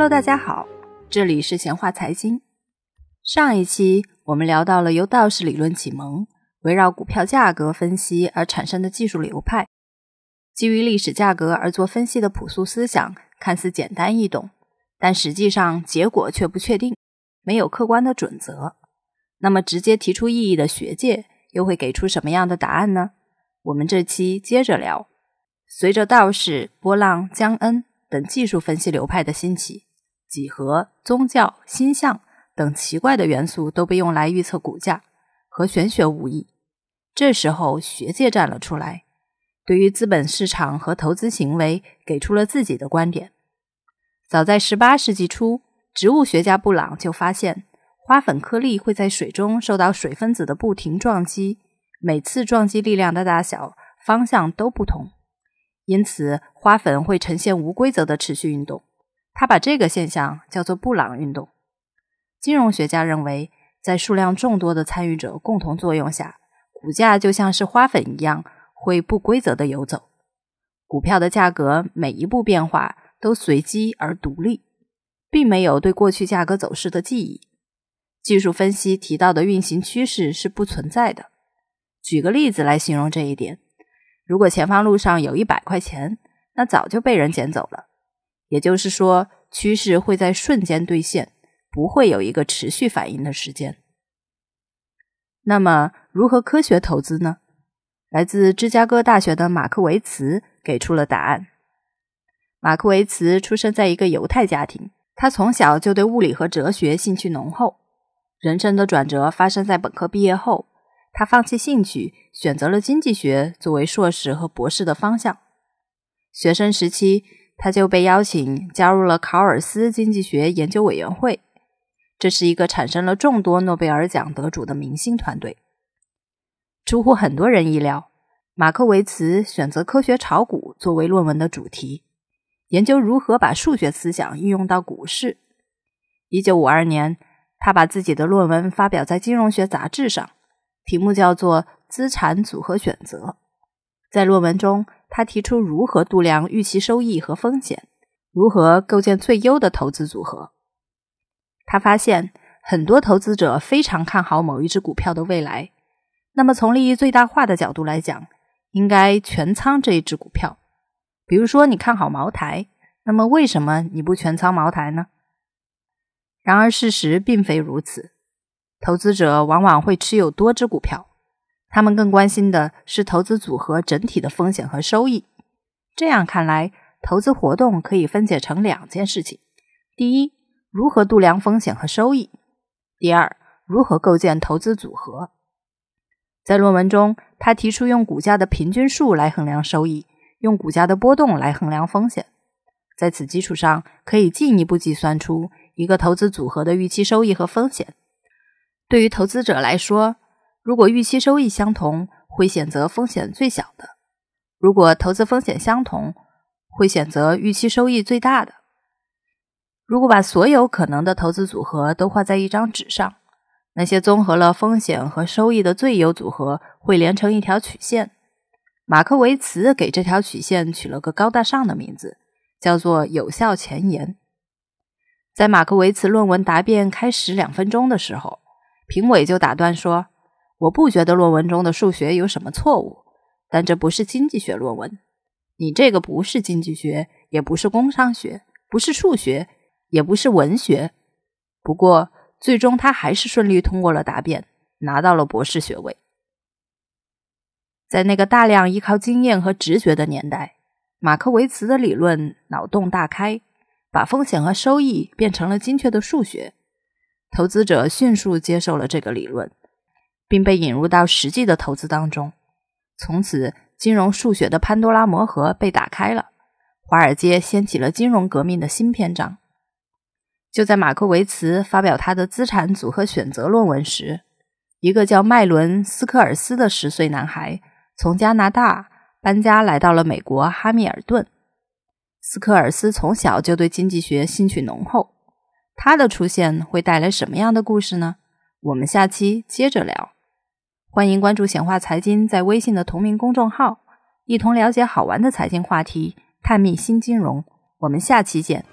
Hello，大家好，这里是闲话财经。上一期我们聊到了由道氏理论启蒙，围绕股票价格分析而产生的技术流派，基于历史价格而做分析的朴素思想，看似简单易懂，但实际上结果却不确定，没有客观的准则。那么，直接提出异议的学界又会给出什么样的答案呢？我们这期接着聊。随着道士、波浪、江恩。等技术分析流派的兴起，几何、宗教、星象等奇怪的元素都被用来预测股价，和玄学无异。这时候，学界站了出来，对于资本市场和投资行为给出了自己的观点。早在18世纪初，植物学家布朗就发现，花粉颗粒会在水中受到水分子的不停撞击，每次撞击力量的大小、方向都不同。因此，花粉会呈现无规则的持续运动。他把这个现象叫做布朗运动。金融学家认为，在数量众多的参与者共同作用下，股价就像是花粉一样，会不规则的游走。股票的价格每一步变化都随机而独立，并没有对过去价格走势的记忆。技术分析提到的运行趋势是不存在的。举个例子来形容这一点。如果前方路上有一百块钱，那早就被人捡走了。也就是说，趋势会在瞬间兑现，不会有一个持续反应的时间。那么，如何科学投资呢？来自芝加哥大学的马克维茨给出了答案。马克维茨出生在一个犹太家庭，他从小就对物理和哲学兴趣浓厚。人生的转折发生在本科毕业后。他放弃兴趣，选择了经济学作为硕士和博士的方向。学生时期，他就被邀请加入了考尔斯经济学研究委员会，这是一个产生了众多诺贝尔奖得主的明星团队。出乎很多人意料，马克维茨选择科学炒股作为论文的主题，研究如何把数学思想应用到股市。一九五二年，他把自己的论文发表在《金融学杂志》上。题目叫做“资产组合选择”。在论文中，他提出如何度量预期收益和风险，如何构建最优的投资组合。他发现，很多投资者非常看好某一只股票的未来。那么，从利益最大化的角度来讲，应该全仓这一只股票。比如说，你看好茅台，那么为什么你不全仓茅台呢？然而，事实并非如此。投资者往往会持有多只股票，他们更关心的是投资组合整体的风险和收益。这样看来，投资活动可以分解成两件事情：第一，如何度量风险和收益；第二，如何构建投资组合。在论文中，他提出用股价的平均数来衡量收益，用股价的波动来衡量风险。在此基础上，可以进一步计算出一个投资组合的预期收益和风险。对于投资者来说，如果预期收益相同，会选择风险最小的；如果投资风险相同，会选择预期收益最大的。如果把所有可能的投资组合都画在一张纸上，那些综合了风险和收益的最优组合会连成一条曲线。马克维茨给这条曲线取了个高大上的名字，叫做“有效前沿”。在马克维茨论文答辩开始两分钟的时候。评委就打断说：“我不觉得论文中的数学有什么错误，但这不是经济学论文。你这个不是经济学，也不是工商学，不是数学，也不是文学。不过，最终他还是顺利通过了答辩，拿到了博士学位。在那个大量依靠经验和直觉的年代，马克维茨的理论脑洞大开，把风险和收益变成了精确的数学。”投资者迅速接受了这个理论，并被引入到实际的投资当中。从此，金融数学的潘多拉魔盒被打开了，华尔街掀起了金融革命的新篇章。就在马克维茨发表他的资产组合选择论文时，一个叫麦伦斯科尔斯的十岁男孩从加拿大搬家来到了美国哈密尔顿。斯科尔斯从小就对经济学兴趣浓厚。他的出现会带来什么样的故事呢？我们下期接着聊。欢迎关注“显化财经”在微信的同名公众号，一同了解好玩的财经话题，探秘新金融。我们下期见。